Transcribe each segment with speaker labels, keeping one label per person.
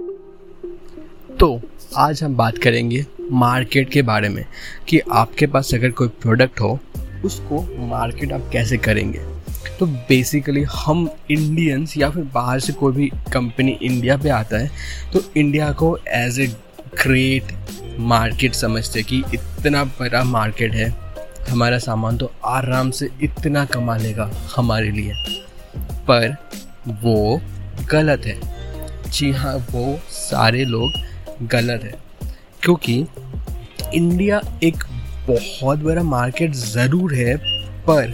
Speaker 1: तो आज हम बात करेंगे मार्केट के बारे में, कि आपके पास अगर कोई प्रोडक्ट हो, उसको मार्केट आप कैसे करेंगे। तो बेसिकली हम इंडियंस या फिर बाहर से कोई भी कंपनी इंडिया पे आता है तो इंडिया को एज ए ग्रेट मार्केट समझते कि इतना बड़ा मार्केट है, हमारा सामान तो आराम से इतना कमा लेगा हमारे लिए। पर वो गलत है। जी हाँ वो सारे लोग गलत है। क्योंकि इंडिया एक बहुत बड़ा मार्केट ज़रूर है, पर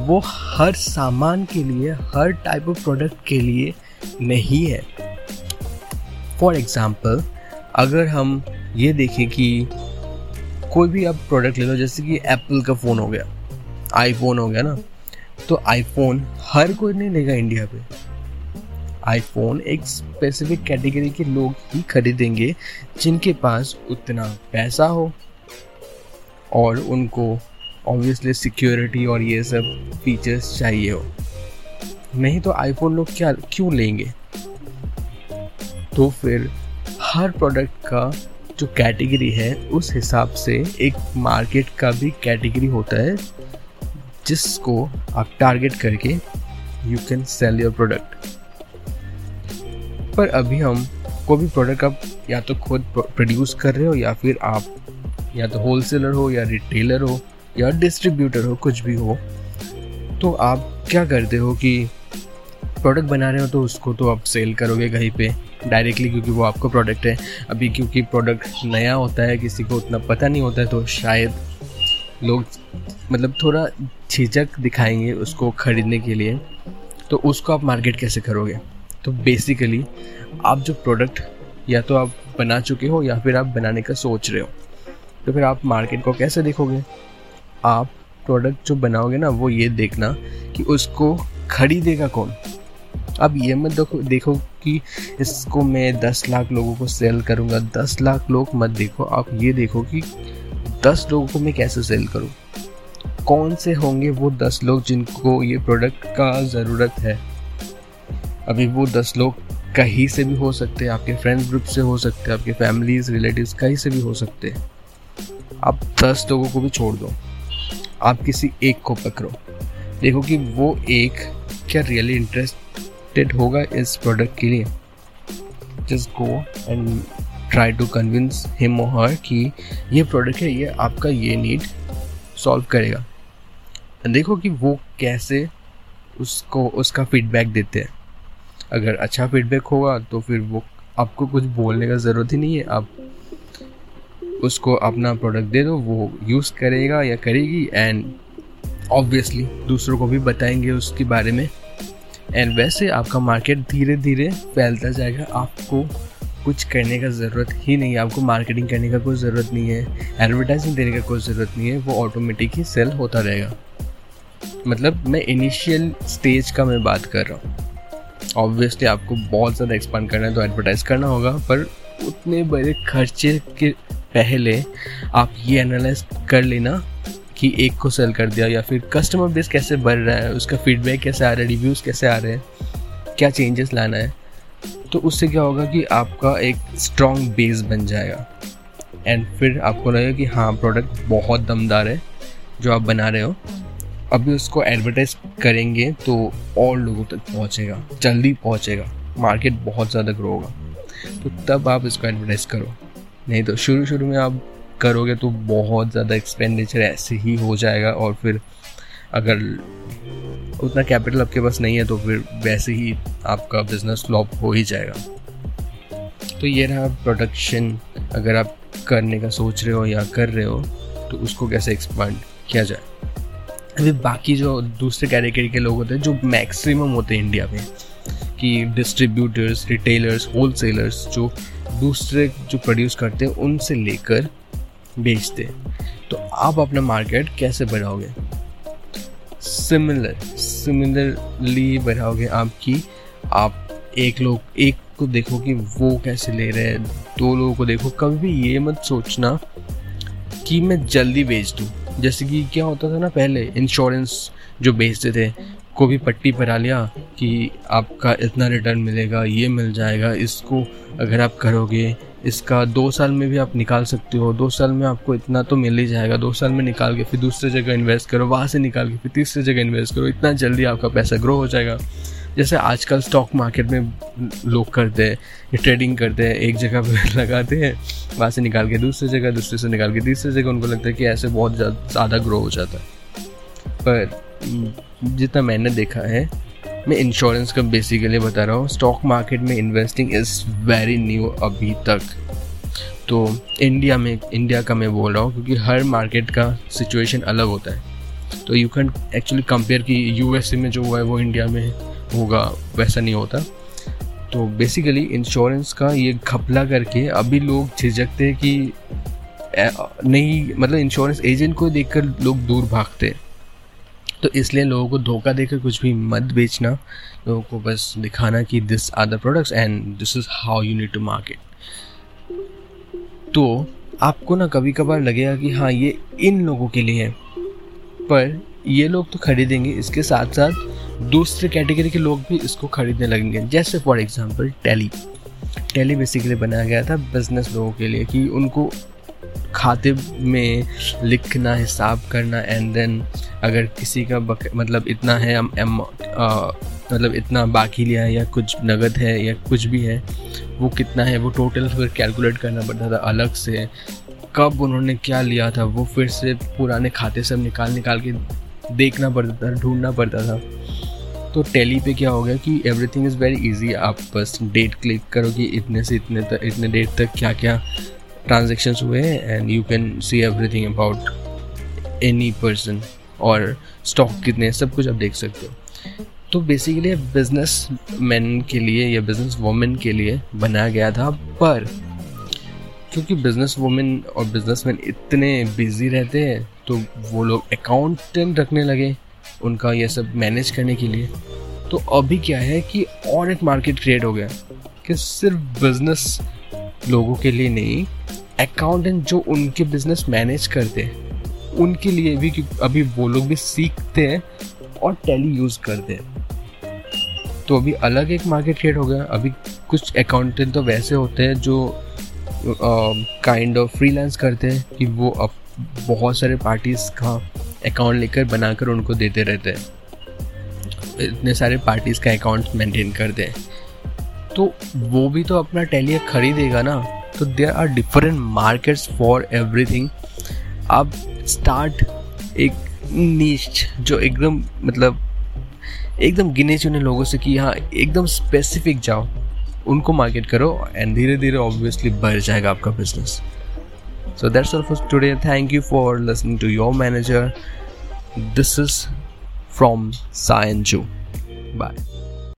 Speaker 1: वो हर सामान के लिए, हर टाइप ऑफ़ प्रोडक्ट के लिए नहीं है। फॉर एग्ज़ाम्पल अगर हम ये देखें कि कोई भी आप प्रोडक्ट ले लो, जैसे कि एप्पल का फ़ोन हो गया आईफोन हो गया ना तो आईफोन हर कोई नहीं लेगा इंडिया पे। आईफोन एक स्पेसिफिक कैटेगरी के लोग ही खरीदेंगे, जिनके पास उतना पैसा हो और उनको ऑब्वियसली सिक्योरिटी और ये सब फीचर्स चाहिए हो। नहीं तो आईफोन लोग क्या, क्यों लेंगे? तो फिर हर प्रोडक्ट का जो कैटेगरी है, उस हिसाब से एक मार्केट का भी कैटेगरी होता है, जिसको आप टारगेट करके you can sell your product पर अभी हम कोई भी प्रोडक्ट आप या तो खुद प्रोड्यूस कर रहे हो या फिर आप या तो होलसेलर हो या रिटेलर हो या डिस्ट्रीब्यूटर हो, कुछ भी हो तो आप क्या करते हो कि प्रोडक्ट बना रहे हो तो उसको तो आप सेल करोगे कहीं पे डायरेक्टली क्योंकि वो आपका प्रोडक्ट है। अभी क्योंकि प्रोडक्ट नया होता है, किसी को उतना पता नहीं होता है तो शायद लोग मतलब थोड़ा झिझक दिखाएँगे उसको ख़रीदने के लिए। तो उसको आप मार्केट कैसे करोगे? तो बेसिकली आप जो प्रोडक्ट या तो आप बना चुके हो या फिर आप बनाने का सोच रहे हो तो फिर आप मार्केट को कैसे देखोगे? आप प्रोडक्ट जो बनाओगे ना, वो ये देखना कि उसको खरीदेगा कौन। अब ये मत देखो देखो कि इसको मैं दस लाख लोगों को सेल करूँगा, दस लाख लोग मत देखो, आप ये देखो कि दस लोगों को मैं कैसे सेल करूँ। कौन से होंगे वो दस लोग जिनको ये प्रोडक्ट का ज़रूरत है? अभी वो दस लोग कहीं से भी हो सकते हैं, आपके फ्रेंड्स ग्रुप से हो सकते हैं, आपके फैमिलीज़ रिलेटिव्स कहीं से भी हो सकते हैं। आप दस लोगों को भी छोड़ दो। आप किसी एक को पकड़ो। देखो कि वो एक क्या रियली इंटरेस्टेड होगा इस प्रोडक्ट के लिए। Just go and try to convince him और हर कि ये प्रोडक्ट है, ये आपका ये नीड सॉल्व करेगा। देखो कि वो कैसे उसको, उसका फीडबैक देते हैं। अगर अच्छा फीडबैक होगा तो फिर वो आपको कुछ बोलने का ज़रूरत ही नहीं है। आप उसको अपना प्रोडक्ट दे दो, वो यूज़ करेगा या करेगी एंड ऑब्वियसली दूसरों को भी बताएँगे उसके बारे में। एंड वैसे आपका मार्केट धीरे धीरे फैलता जाएगा। आपको कुछ करने का ज़रूरत ही नहीं है। आपको मार्केटिंग करने का कोई ज़रूरत नहीं है। एडवर्टाइजिंग देने का कोई ज़रूरत नहीं है। वो ऑटोमेटिक ही सेल होता रहेगा। मतलब मैं इनिशियल स्टेज का मैं बात कर रहा हूँ। ऑब्वियसली आपको बहुत ज़्यादा एक्सपांड करना है तो एडवर्टाइज करना होगा, पर उतने बड़े खर्चे के पहले आप ये एनालाइज कर लेना कि एक को सेल कर दिया या फिर कस्टमर बेस कैसे बढ़ रहा है, उसका फीडबैक कैसे आ रहा है रिव्यूज़ कैसे आ रहे हैं, क्या चेंजेस लाना है तो उससे क्या होगा कि आपका एक स्ट्रॉन्ग बेस बन जाएगा। एंड फिर आपको लगेगा कि हाँ प्रोडक्ट बहुत दमदार है, जो आप बना रहे हो। अभी उसको एडवर्टाइज करेंगे तो और लोगों तक पहुंचेगा, जल्दी पहुंचेगा। मार्केट बहुत ज़्यादा ग्रो होगा। तो तब आप इसको एडवर्टाइज करो। नहीं तो शुरू शुरू में आप करोगे तो बहुत ज़्यादा एक्सपेंडिचर ऐसे ही हो जाएगा और फिर अगर उतना कैपिटल आपके पास नहीं है तो फिर वैसे ही आपका बिज़नेस फ्लॉप हो ही जाएगा। तो ये रहा प्रोडक्शन अगर आप करने का सोच रहे हो या कर रहे हो तो उसको कैसे एक्सपांड किया जाए? अभी बाकी जो दूसरे कैटेगरी के लोग होते हैं, जो मैक्सिमम होते हैं इंडिया में, कि डिस्ट्रीब्यूटर्स रिटेलर्स होलसेलर्स जो दूसरे जो प्रोड्यूस करते हैं, उनसे लेकर बेचते हैं। तो आप अपना मार्केट कैसे बढ़ाओगे सिमिलर सिमिलरली बढ़ाओगे आपकी आप एक लोग, एक को देखो कि वो कैसे ले रहे हैं, दो लोगों को देखो। कभी भी ये मत सोचना कि मैं जल्दी बेच दूँ। जैसे कि क्या होता था ना पहले इंश्योरेंस जो बेचते थे, को भी पट्टी परा लिया कि आपका इतना रिटर्न मिलेगा, ये मिल जाएगा, इसको अगर आप करोगे, इसका दो साल में भी आप निकाल सकते हो, दो साल में आपको इतना तो मिल ही जाएगा, दो साल में निकाल के फिर दूसरी जगह इन्वेस्ट करो, वहाँ से निकाल के फिर तीसरी जगह इन्वेस्ट करो, इतना जल्दी आपका पैसा ग्रो हो जाएगा। जैसे आजकल स्टॉक मार्केट में लोग करते हैं ट्रेडिंग करते हैं, एक जगह पर लगाते हैं, वहाँ से निकाल के दूसरी जगह, दूसरे से निकाल के तीसरी जगह, उनको लगता है कि ऐसे बहुत ज़्यादा ग्रो हो जाता है। पर जितना मैंने देखा है, मैं इंश्योरेंस का बेसिकली बता रहा हूँ स्टॉक मार्केट में इन्वेस्टिंग इज़ वेरी न्यू अभी तक। तो इंडिया में इंडिया का मैं बोल रहा हूँ, क्योंकि हर मार्केट का सिचुएशन अलग होता है। तो यू कैन एक्चुअली कंपेयर कि यूएसए में जो हुआ है, वो इंडिया में होगा, वैसा नहीं होता। तो बेसिकली इंश्योरेंस का ये घपला करके अभी लोग झिझकते हैं कि नहीं मतलब इंश्योरेंस एजेंट को देखकर लोग दूर भागते हैं। तो इसलिए लोगों को धोखा देकर कुछ भी मत बेचना, लोगों को बस दिखाना कि this are the products and this is how you need to market तो आपको ना कभी कभार लगेगा कि हाँ ये इन लोगों के लिए है, पर ये लोग तो खरीदेंगे, इसके साथ साथ दूसरे कैटेगरी के लोग भी इसको खरीदने लगेंगे। जैसे for example Tally Tally basically बनाया गया था बिज़नेस लोगों के लिए कि उनको खाते में लिखना हिसाब करना एंड देन अगर किसी का बक, मतलब इतना है हम एम मतलब इतना बाकी लिया है या कुछ नगद है या कुछ भी है वो कितना है वो टोटल फिर कैलकुलेट करना पड़ता था अलग से कब उन्होंने क्या लिया था वो फिर से पुराने खाते सब निकाल निकाल के देखना पड़ता था ढूंढना पड़ता था। तो टेली पे क्या हो गया कि एवरीथिंग इज़ वेरी इजी आप बस डेट क्लिक करो कि इतने से इतने तक इतने डेट तक क्या क्या ट्रांजेक्शन हुए हैं and you can see everything about any person और स्टॉक कितने सब कुछ आप देख सकते हो। तो बेसिकली बिज़नेस मैन के लिए या बिज़नेस वोमेन के लिए बनाया गया था, पर क्योंकि बिज़नेस वुमेन और बिज़नेस मैन इतने बिज़ी रहते हैं तो वो लोग अकाउंटेंट रखने लगे। उनका ये सब मैनेज करने के लिए। तो अभी क्या है कि और एक मार्केट क्रिएट हो गया कि सिर्फ़ बिज़नेस लोगों के लिए नहीं अकाउंटेंट जो उनके बिज़नेस मैनेज करते हैं, उनके लिए भी अभी वो लोग भी सीखते हैं और टेली यूज़ करते हैं। तो अभी अलग एक मार्केट क्रिएट हो गया। अभी कुछ अकाउंटेंट तो वैसे होते हैं जो काइंड ऑफ़ फ्रीलांस करते हैं कि वो अब बहुत सारे पार्टीज़ का अकाउंट लेकर बनाकर उनको देते रहते हैं। इतने सारे पार्टीज़ का अकाउंट मेंटेन करते हैं। तो वो भी तो अपना टेलियर खरीदेगा ना। तो there are different markets for everything आप स्टार्ट एक नीच जो एकदम मतलब एकदम गिने चुने लोगों से कि हाँ एकदम स्पेसिफिक जाओ, उनको मार्केट करो एंड धीरे धीरे ऑब्वियसली बढ़ जाएगा आपका business So that's all for today. Thank you for listening to your manager. This is from Cyan Joe. Bye.